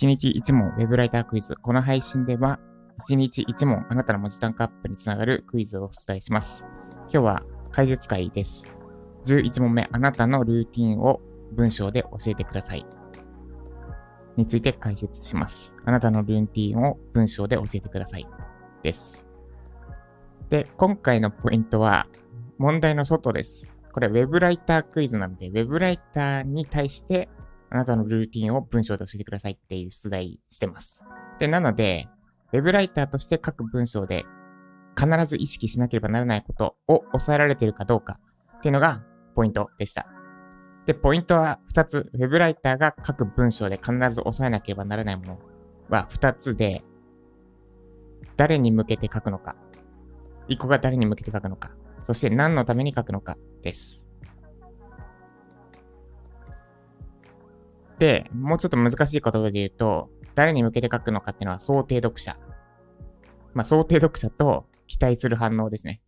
1日1問ウェブライタークイズ。この配信では、1日1問あなたの文字単価アップにつながるクイズをお伝えします。今日は解説会です。11問目、あなたのルーティンを文章で教えてください。について解説します。あなたのルーティンを文章で教えてください。です。で、今回のポイントは、問題の外です。これ、ウェブライタークイズなんで、ウェブライターに対してあなたのルーティンを文章で教えてくださいっていう出題してます。で、なので、ウェブライターとして書く文章で必ず意識しなければならないことを抑えられているかどうかっていうのがポイントでした。で、ポイントは2つ。ウェブライターが書く文章で必ず抑えなければならないものは2つで、誰に向けて書くのか。1個が誰に向けて書くのか。そして何のために書くのかです。で、もうちょっと難しい言葉で言うと、誰に向けて書くのかっていうのは想定読者。まあ、想定読者と期待する反応ですね。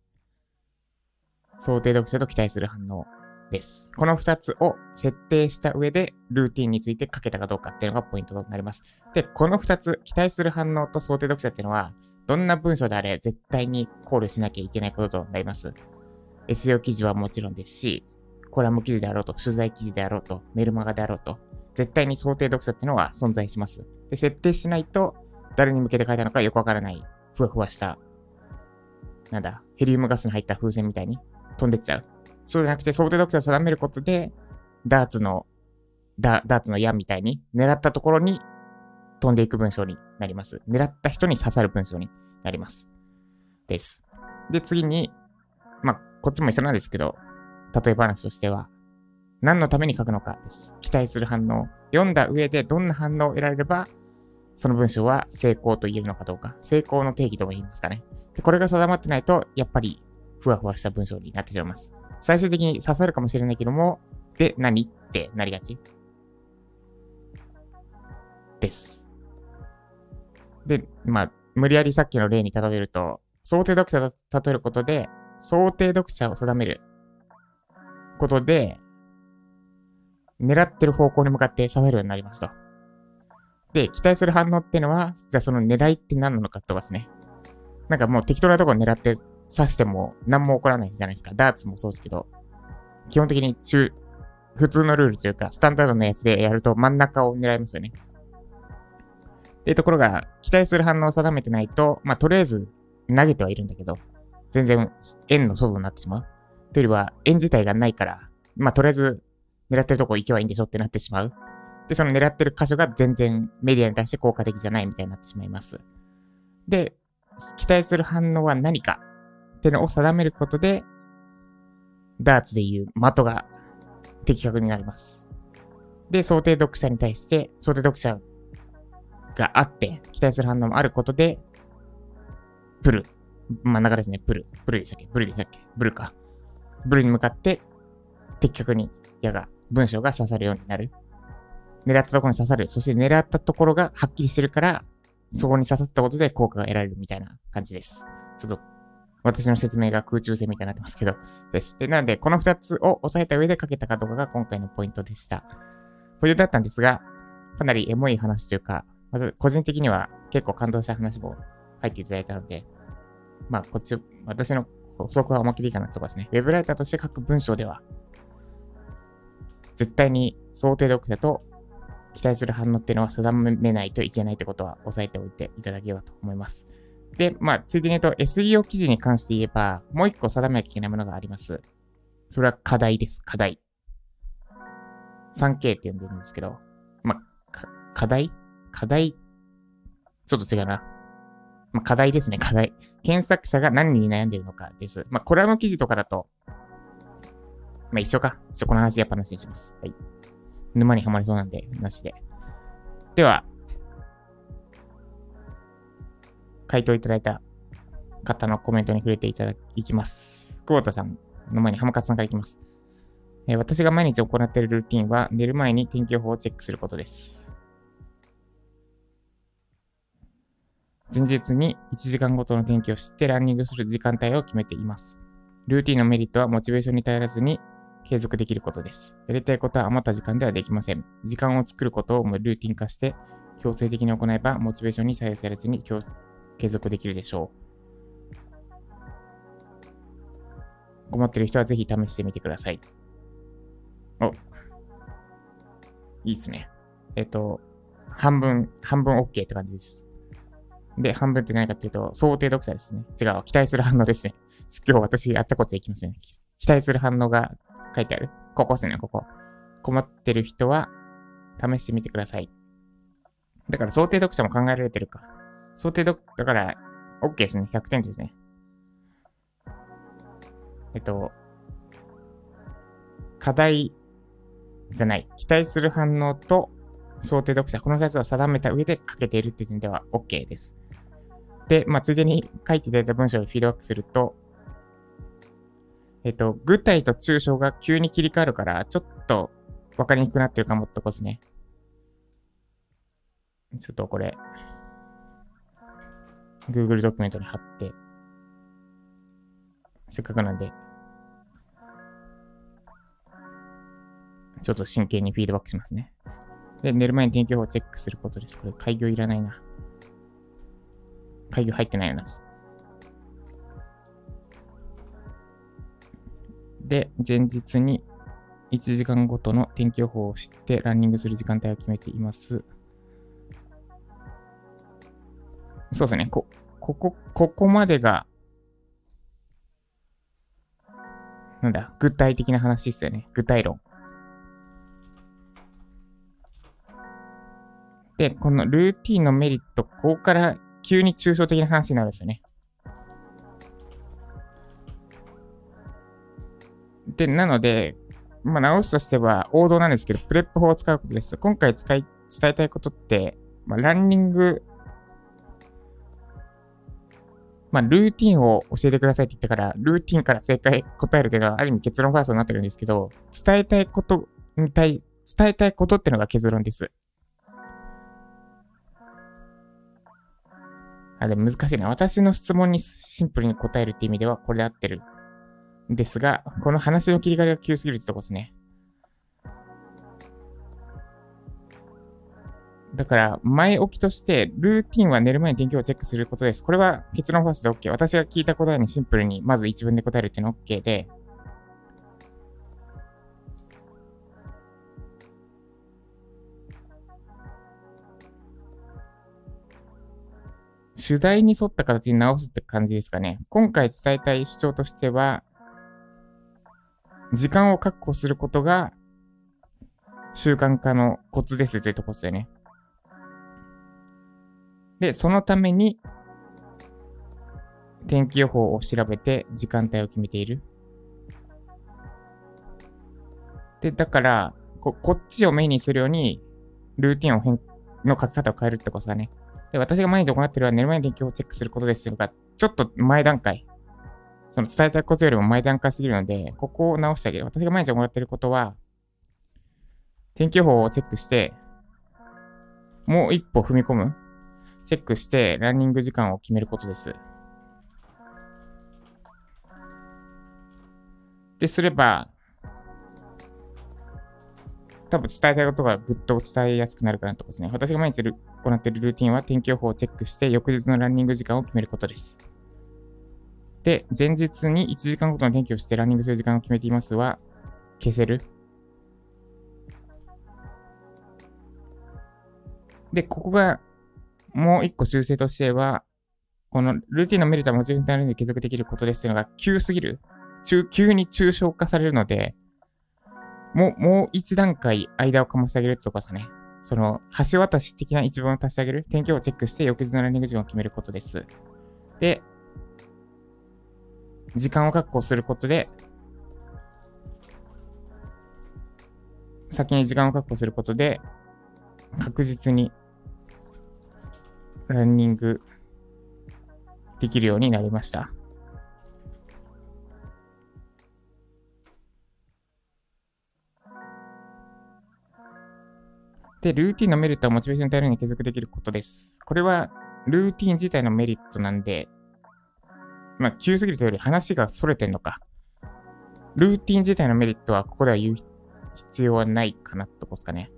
想定読者と期待する反応です。この2つを設定した上で、ルーティンについて書けたかどうかっていうのがポイントとなります。で、この2つ、期待する反応と想定読者っていうのは、どんな文章であれ絶対に考慮しなきゃいけないこととなります。SEO 記事はもちろんですし、コラム記事であろうと、取材記事であろうと、メルマガであろうと、絶対に想定読者っていうのは存在します。で、設定しないと、誰に向けて書いたのかよくわからない、ふわふわした、なんだ、ヘリウムガスに入った風船みたいに飛んでっちゃう。そうじゃなくて、想定読者を定めることで、ダーツの、ダダーツの矢みたいに、狙ったところに飛んでいく文章になります。狙った人に刺さる文章になります。です。で、次に、こっちも一緒なんですけど、例え話としては、何のために書くのかです。期待する反応。読んだ上でどんな反応を得られれば、その文章は成功と言えるのかどうか。成功の定義とも言いますかね。で、これが定まってないと、やっぱり、ふわふわした文章になってしまいます。最終的に刺さるかもしれないけども、で、何ってなりがち。です。で、まあ、無理やりさっきの例に例えると、想定読者と例えることで、想定読者を定めることで、狙ってる方向に向かって刺さるようになりますと。で、期待する反応っていうのは、じゃあその狙いって何なのかとかですね。なんかもう適当なところ狙って刺しても何も起こらないじゃないですか。ダーツもそうですけど、基本的に中、普通のルールというか、スタンダードのやつでやると真ん中を狙いますよね。っていうところが、期待する反応を定めてないと、まあ、とりあえず投げてはいるんだけど、全然円の外になってしまう。というよりは、円自体がないから、まあ、とりあえず狙ってるとこ行けばいいんでしょってなってしまう。で、その狙ってる箇所が全然メディアに対して効果的じゃないみたいになってしまいます。で、期待する反応は何かってのを定めることで、ダーツでいう的が的確になります。で、想定読者に対して、想定読者があって、期待する反応もあることで、プル。真ん中ですね、プル。プルでしたっけ？プルでしたっけ？ブルか。ブルに向かって、的確に矢が文章が刺さるようになる。狙ったところに刺さる。そして狙ったところがはっきりしてるから、そこに刺さったことで効果が得られるみたいな感じです。ちょっと、私の説明が空中戦みたいになってますけど、です。でなので、この2つを押さえた上で書けたかどうかが今回のポイントでした。ポイントだったんですが、かなりエモい話というか、まず個人的には結構感動した話も入っていただいたので、まあ、こっち、私の補足は思いっきりいいかなとこですね。ウェブライターとして書く文章では、絶対に想定読者と期待する反応っていうのは定めないといけないってことは押さえておいていただければと思います。で、まあ、ついでに言うと SEO 記事に関して言えば、もう一個定めなきゃいけないものがあります。それは課題です、課題。3K って呼んでるんですけど、まあ、課題？課題？ちょっと違うな。まあ、課題ですね、課題。検索者が何に悩んでいるのかです。まあ、コラム記事とかだと、まあ一緒か。ちょこの話やっぱなしにします。はい。沼にはまりそうなんで、なしで。では、回答いただいた方のコメントに触れていただきます。久保田さんの前に浜勝さんからいきます。えー、私が毎日行っているルーティンは寝る前に天気予報をチェックすることです。前日に1時間ごとの天気を知ってランニングする時間帯を決めています。ルーティンのメリットはモチベーションに頼らずに継続できることです。やりたいことは余った時間ではできません。時間を作ることをルーティン化して、強制的に行えば、モチベーションに左右されずに継続できるでしょう。困ってる人はぜひ試してみてください。お。いいっすね。えっと、半分、半分 OK って感じです。で、半分って何かっていうと、想定読者ですね。違う、期待する反応ですね。今日私、あっちゃこっちゃ行きますね。期待する反応が書いてある。ここですね、ここ。困ってる人は、試してみてください。だから想定読者も考えられてるか。想定読、だから、OK ですね。100点ですね。えっと、課題じゃない。期待する反応と想定読者、この2つを定めた上で書けているっていう点では OK です。で、まあ、ついでに書いていただいた文章をフィードバックすると、えっと、具体と抽象が急に切り替わるから、ちょっとわかりにくくなってるかもってことですね。ちょっとこれ、Google ドキュメントに貼って、せっかくなんで、ちょっと真剣にフィードバックしますね。で、寝る前に天気予報をチェックすることです。これ、開業いらないな。開業入ってないようなです。で、前日に1時間ごとの天気予報を知ってランニングする時間帯を決めています。そうですね。こ、ここ、ここまでが、なんだ、具体的な話ですよね。具体論。で、このルーティンのメリット、ここから急に抽象的な話になるんですよね。で、なので、まあ、直しとしては王道なんですけど、プレップ法を使うことです。今回使い、伝えたいことって、まあ、ランニング、まあ、ルーティンを教えてくださいって言ったから、ルーティンから正解答えるというのは、ある意味結論ファーストになってるんですけど、伝えたいことに対、伝えたいことっていうのが結論です。あ、でも難しいな。私の質問にシンプルに答えるって意味では、これで合ってるですが、この話の切り替えが急すぎるってとこですね。だから、前置きとして、ルーティンは寝る前に天気をチェックすることです。これは結論ファーストで OK。私が聞いた答えにシンプルに、まず一文で答えるっていうのは OK で、主題に沿った形に直すって感じですかね。今回伝えたい主張としては、時間を確保することが習慣化のコツですってとこですよね。で、そのために天気予報を調べて時間帯を決めている。で、だから、ここっちをメインにするように、ルーティンを変の書き方を変えるってことですかね。で、私が毎日行っているのは寝る前に天気予報をチェックすることですが、ちょっと前段階。その伝えたいことよりも前段階すぎるので、ここを直してあげる。私が毎日行っていることは、天気予報をチェックして、もう一歩踏み込む。チェックして、ランニング時間を決めることです。で、すれば、多分伝えたいことがぐっと伝えやすくなるかなとかですね。私が毎日行っているルーティンは天気予報をチェックして翌日のランニング時間を決めることです。で、前日に1時間ごとの天気をしてランニングする時間を決めていますは、消せる。で、ここがもう一個修正としては、このルーティンのメリットはモチベーションタイムで継続できることですっていうのが急すぎる。急に抽象化されるので、もう、もう一段階間をかましてあげるってとこですかね。その、橋渡し的な一文を足してあげる。天気をチェックして翌日のランニング時間を決めることです。で、時間を確保することで、先に時間を確保することで、確実にランニングできるようになりました。で、ルーティンのメリットはモチベーションに頼るに継続できることです。これは、ルーティン自体のメリットなんで、まあ、急すぎるというより話が逸れてんのか。ルーティン自体のメリットはここでは言う必要はないかなってことですかね。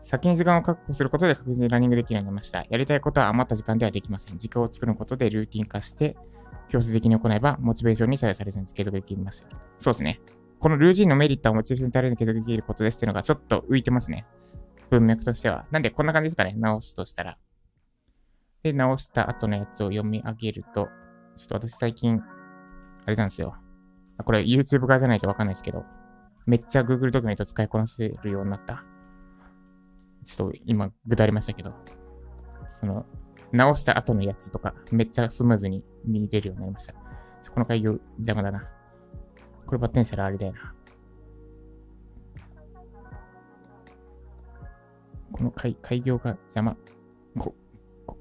先に時間を確保することで確実にランニングできるようになりました。やりたいことは余った時間ではできません。時間を作ることでルーティン化して、強制的に行えば、モチベーションに左右されずに継続できます。そうですね。このルーティンのメリットはモチベーションに足りに継続できることですっていうのがちょっと浮いてますね。文脈としては。なんでこんな感じですかね。直すとしたら。で、直した後のやつを読み上げると、ちょっと私最近、あれなんですよ。これ YouTube 側じゃないとわかんないですけど、めっちゃ Google ドキュメント使いこなせるようになった。ちょっと今、ぐだりましたけど、その、直した後のやつとか、めっちゃスムーズに見れるようになりました。この開業邪魔だな。これバッテンしたらあれだよな。この開開業が邪魔。こ、こ。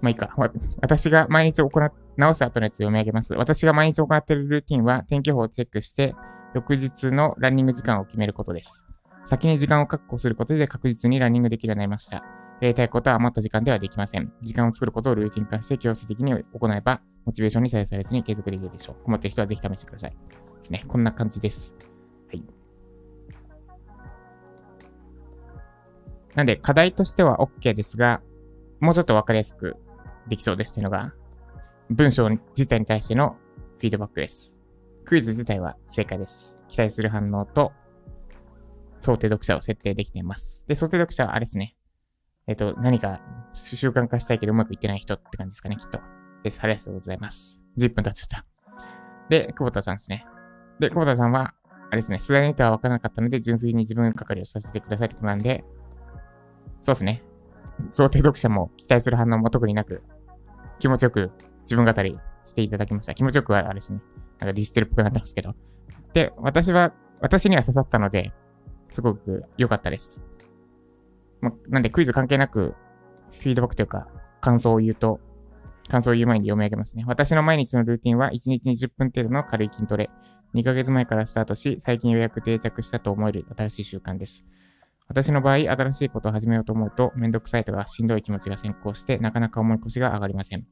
まあいいか。私が毎日行っ、直した後のやつ読み上げます。私が毎日行っているルーティンは天気予報をチェックして、翌日のランニング時間を決めることです。先に時間を確保することで確実にランニングできるようになりました。やりたいことは余った時間ではできません。時間を作ることをルーティン化して強制的に行えば、モチベーションに左右されずに継続できるでしょう。思っている人はぜひ試してください。ですね。こんな感じです。なんで、課題としては OK ですが、もうちょっとわかりやすくできそうですっていうのが、文章自体に対してのフィードバックです。クイズ自体は正解です。期待する反応と想定読者を設定できています。で、想定読者はあれですね。えっ、と、何か習慣化したいけどうまくいってない人って感じですかね、きっと。です。ありがとうございます。10分経っちゃった。で、久保田さんですね。で、久保田さんは、あれですね、素材にとは分からなかったので、純粋に自分係をさせてくださいってことなんで、そうですね。想定読者も期待する反応も特になく、気持ちよく自分語りしていただきました。気持ちよくはあれですね。なんかディステルっぽくなってますけど。で、私は、私には刺さったので、すごく良かったです。ま、なんでクイズ関係なく、フィードバックというか、感想を言うと、感想を言う前に読み上げますね。私の毎日のルーティンは1日20分程度の軽い筋トレ。2ヶ月前からスタートし、最近ようやく定着したと思える新しい習慣です。私の場合、新しいことを始めようと思うと、めんどくさいとかしんどい気持ちが先行して、なかなか重い腰が上がりません。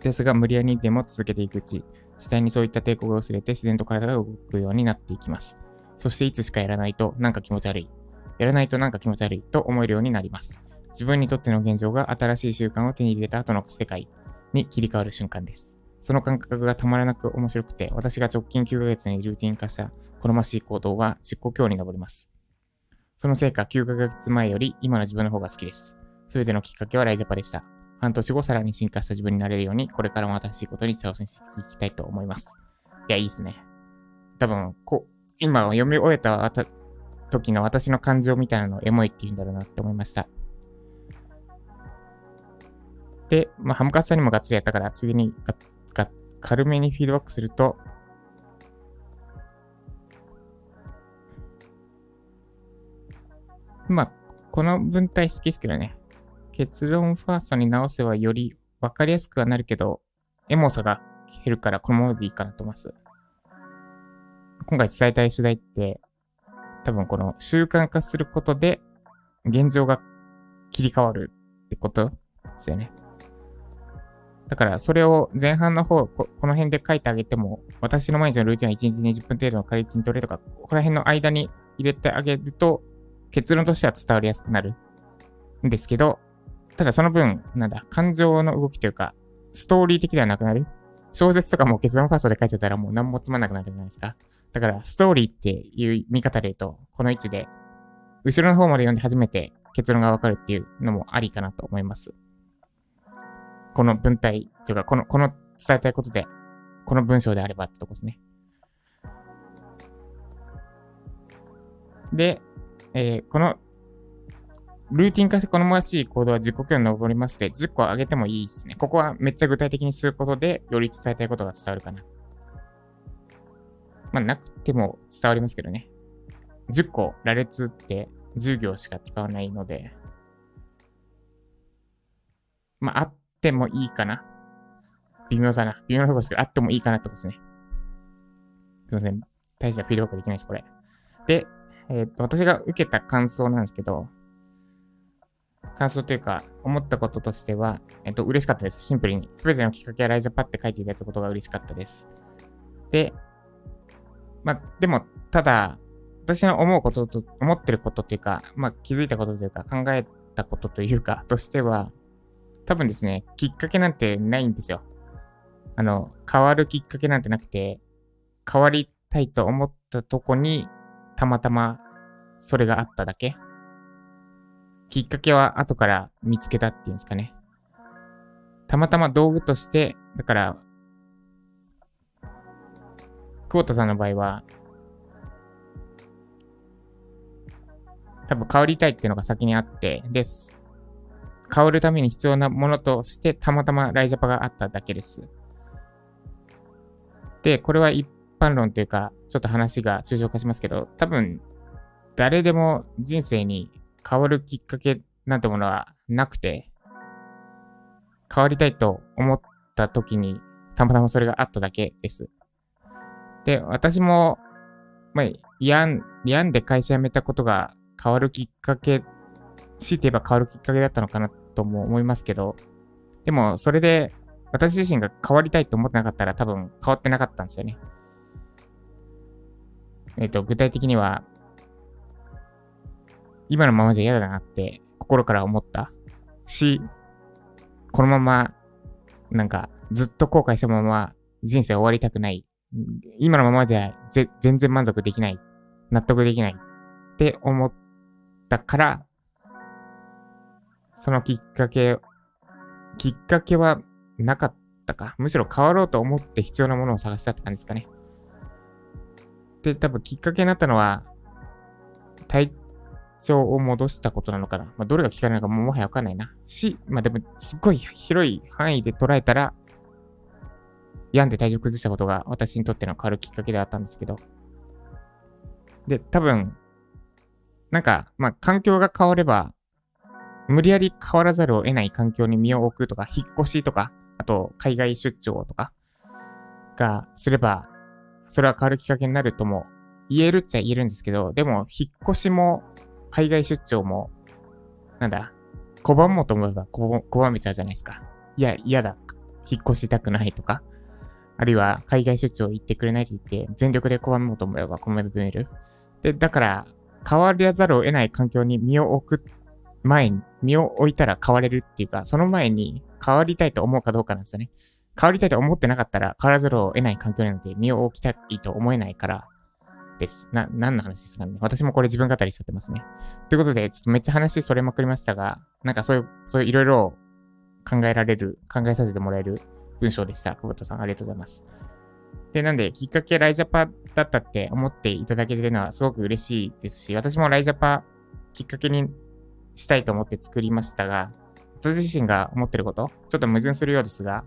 ですが、無理やりでも続けていくうち、次第にそういった抵抗が薄れて自然と体が動くようになっていきます。そしていつしかやらないとなんか気持ち悪い。やらないとなんか気持ち悪いと思えるようになります。自分にとっての現状が新しい習慣を手に入れた後の世界に切り替わる瞬間です。その感覚がたまらなく面白くて、私が直近9ヶ月にルーティン化した好ましい行動は実行強に上ります。そのせいか9ヶ月前より今の自分の方が好きです。すべてのきっかけはライジャパでした。半年後さらに進化した自分になれるように、これからも新しいことに挑戦していきたいと思います。いや、いいっすね。多分、こう、今読み終えた時の私の感情みたいなのをエモいって言うんだろうなって思いました。で、まあ、ハムカツさんにもがっつりやったから、次にがが軽めにフィードバックすると、まあ、この文体好きですけどね。結論ファーストに直せばより分かりやすくはなるけど、エモさが減るからこのままでいいかなと思います。今回伝えたい主題って、多分この習慣化することで、現状が切り替わるってことですよね。だからそれを前半の方こ、この辺で書いてあげても、私の毎日のルーティンは1日20分程度の軽い筋トレとか、ここら辺の間に入れてあげると、結論としては伝わりやすくなるんですけど、ただその分、なんだ、感情の動きというか、ストーリー的ではなくなる。小説とかも結論ファーストで書いてたらもう何もつまんなくなるじゃないですか。だから、ストーリーっていう見方で言うと、この位置で、後ろの方まで読んで初めて結論がわかるっていうのもありかなと思います。この文体、というか、この、この伝えたいことで、この文章であればってとこですね。で、えー、この、ルーティン化して好ましい行動は自己共に上りまして、10個上げてもいいですね。ここはめっちゃ具体的にすることで、より伝えたいことが伝わるかな。まあ、なくても伝わりますけどね。10個、羅列って10行しか使わないので、まあ、あってもいいかな。微妙だな。微妙なとこですけど、あってもいいかなってことですね。すいません。大したフィードバックできないです、これ。で、えっ、と、私が受けた感想なんですけど、感想というか、思ったこととしては、えっ、と、嬉しかったです。シンプルに。すべてのきっかけはライジャパって書いていただいたことが嬉しかったです。で、まあ、でも、ただ、私の思うことと、思ってることというか、まあ、気づいたことというか、考えたことというか、としては、多分ですね、きっかけなんてないんですよ。あの、変わるきっかけなんてなくて、変わりたいと思ったとこに、たまたまそれがあっただけ？きっかけは後から見つけたっていうんですかね。たまたま道具として、だから、久保田さんの場合は、多分変わりたいっていうのが先にあってです。変わるために必要なものとしてたまたまライジャパがあっただけです。で、これは一般論というか、ちょっと話が抽象化しますけど、多分、誰でも人生に変わるきっかけなんてものはなくて、変わりたいと思った時に、たまたまそれがあっただけです。で、私も、まあ、病ん、病んで会社辞めたことが変わるきっかけ、強いて言えば変わるきっかけだったのかなとも思いますけど、でも、それで私自身が変わりたいと思ってなかったら多分変わってなかったんですよね。えっ、ー、と、具体的には、今のままじゃ嫌だなって心から思ったし、このまま、なんか、ずっと後悔したまま人生終わりたくない。今のままでは全然満足できない。納得できない。って思ったから、そのきっかけ、きっかけはなかったか。むしろ変わろうと思って必要なものを探したって感じですかね。で、多分きっかけになったのは、体調を戻したことなのかな。まあ、どれが聞かないのかももはやわかんないな。し、まあでも、すっごい広い範囲で捉えたら、病んで体調崩したことが私にとっての変わるきっかけであったんですけど。で、多分、なんか、まあ、環境が変われば、無理やり変わらざるを得ない環境に身を置くとか、引っ越しとか、あと、海外出張とか、がすれば、それは変わるきっかけになるとも言えるっちゃ言えるんですけど、でも、引っ越しも、海外出張も、なんだ、拒もうと思えば拒めちゃうじゃないですか。いや、嫌だ。引っ越したくないとか。あるいは、海外出張行ってくれないと言って、全力で拒もうと思えば拒める。で、だから、変わらざるを得ない環境に身を置く前に、身を置いたら変われるっていうか、その前に変わりたいと思うかどうかなんですよね。変わりたいと思ってなかったら変わらざるを得ない環境なんて身を置きたいと思えないからです。な、何の話ですかね。私もこれ自分語りしちゃってますね。ということで、ちょっとめっちゃ話それまくりましたが、なんかそういう、そういういろいろ考えられる、考えさせてもらえる文章でした。久保田さん、ありがとうございます。で、なんで、きっかけライジャパだったって思っていただけてるのはすごく嬉しいですし、私もライジャパきっかけにしたいと思って作りましたが、私自身が思ってること、ちょっと矛盾するようですが、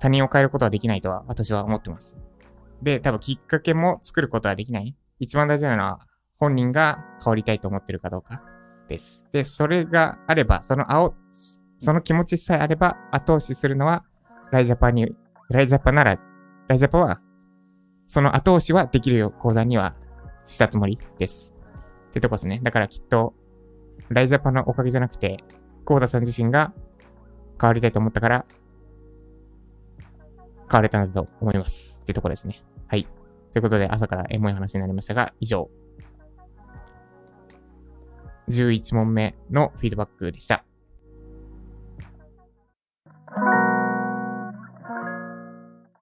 他人を変えることはできないとは私は思ってます。で、多分きっかけも作ることはできない。一番大事なのは本人が変わりたいと思ってるかどうかです。で、それがあれば、その青、その気持ちさえあれば後押しするのはライジャパに、ライジャパなら、ライジャパはその後押しはできるよ講座にはしたつもりです。ってとこですね。だからきっと、ライジャパのおかげじゃなくて、コーダさん自身が変わりたいと思ったから、買われたんだと思います。っていうところですね。はい。ということで、朝からエモい話になりましたが、以上。11問目のフィードバックでした。